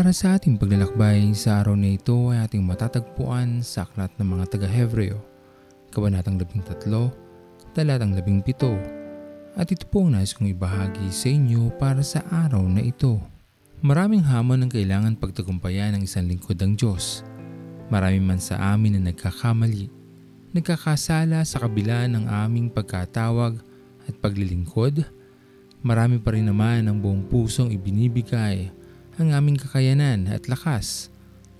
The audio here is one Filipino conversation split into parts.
Para sa ating paglalakbay sa araw na ito ay ating matatagpuan sa aklat ng mga taga-Hebreo, Kabanatang 13, Talatang 17. At ito po ang nais kong ibahagi sa inyo para sa araw na ito. Maraming hamon ang kailangan pagtagumpayan ng isang lingkod ng Diyos. Marami man sa amin na nagkakamali, nagkakasala sa kabila ng aming pagkatawag at paglilingkod. Marami pa rin naman ang buong pusong ibinibigay ang aming kakayanan at lakas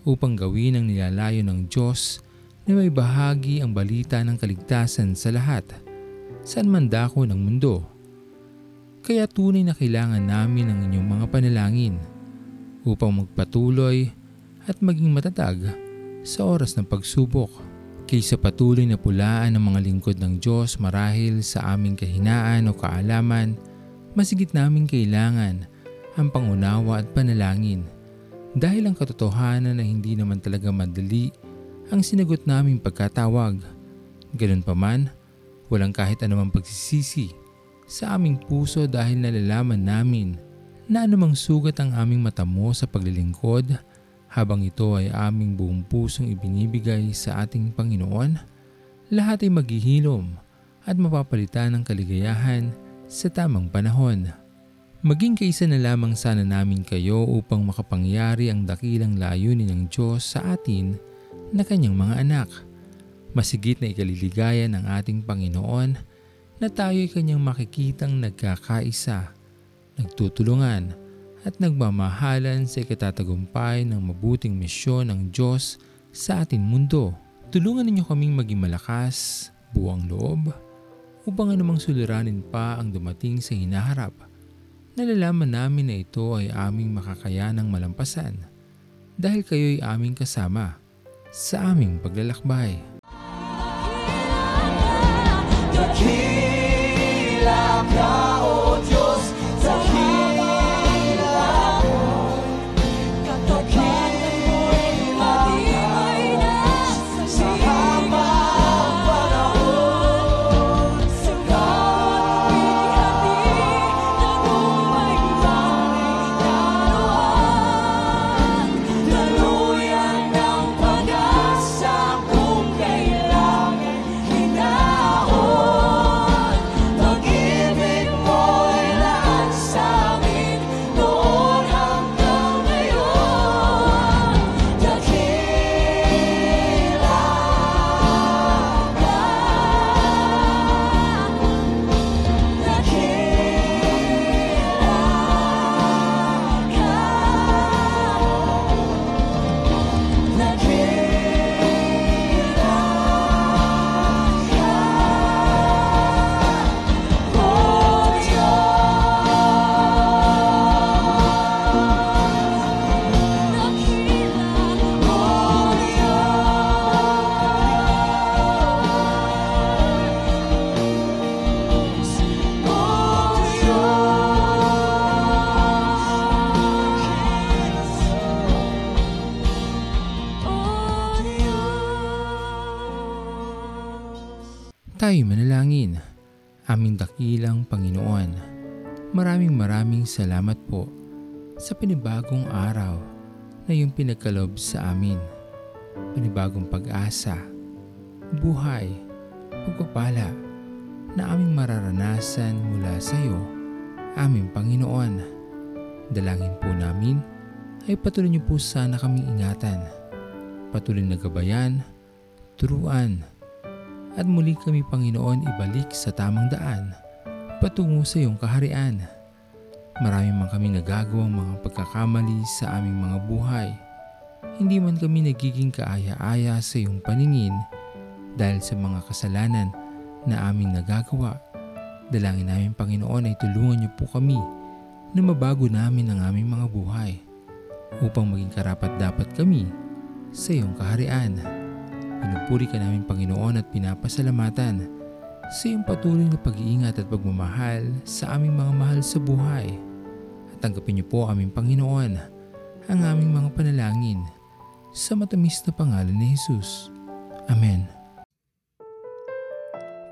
upang gawin ang nilalayo ng Diyos na may bahagi ang balita ng kaligtasan sa lahat, saan man dako ng mundo. Kaya tunay na kailangan namin ang inyong mga panalangin upang magpatuloy at maging matatag sa oras ng pagsubok kaysa patuloy na pulaan ng mga lingkod ng Diyos marahil sa aming kahinaan o kaalaman, masigit namin kailangan ang pangunawa at panalangin dahil ang katotohanan na hindi naman talaga madali ang sinagot naming pagkatawag. Ganun pa man, walang kahit anumang pagsisisi sa aming puso dahil nalalaman namin na anumang sugat ang aming matamo sa paglilingkod habang ito ay aming buong pusong ibinibigay sa ating Panginoon, lahat ay maghihilom at mapapalitan ng kaligayahan sa tamang panahon. Maging kaisa na lamang sana namin kayo upang makapangyari ang dakilang layunin ng Diyos sa atin na kanyang mga anak. Masigit na ikaliligaya ng ating Panginoon na tayo'y kanyang makikitang nagkakaisa, nagtutulungan at nagmamahalan sa ikatatagumpay ng mabuting misyon ng Diyos sa ating mundo. Tulungan ninyo kaming maging malakas, buwang loob, upang anumang suliranin pa ang dumating sa hinaharap nalalaman namin na ito ay aming makakayanang malampasan dahil kayo'y aming kasama sa aming paglalakbay. Dakila ka, Tayo manalangin. Aming dakilang Panginoon, maraming maraming salamat po sa panibagong araw na iyong pinagkalob sa amin. Panibagong pag-asa, buhay, pagpapala na aming mararanasan mula sa iyo, aming Panginoon. Dalangin po namin ay patuloy niyo po sana kaming ingatan, patuloy na gabayan, turuan, at muli kami Panginoon ibalik sa tamang daan patungo sa iyong kaharian. Marami man kami nagagawang mga pagkakamali sa aming mga buhay. Hindi man kami nagiging kaaya-aya sa iyong paningin dahil sa mga kasalanan na aming nagagawa. Dalangin namin Panginoon ay tulungan niyo po kami na mabago namin ang aming mga buhay upang maging karapat dapat kami sa iyong kaharian. Pinupuri ka namin Panginoon at pinapasalamatan sa iyong patuloy na pag-iingat at pagmamahal sa aming mga mahal sa buhay. At tanggapin niyo po aming Panginoon ang aming mga panalangin sa matamis na pangalan ni Jesus. Amen.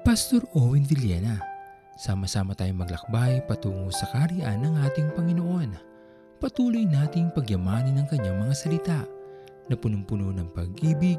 Pastor Owen Villena, sama-sama tayong maglakbay patungo sa kariyan ng ating Panginoon. patuloy nating pagyamanin ang kanyang mga salita na punong-puno ng pag-ibig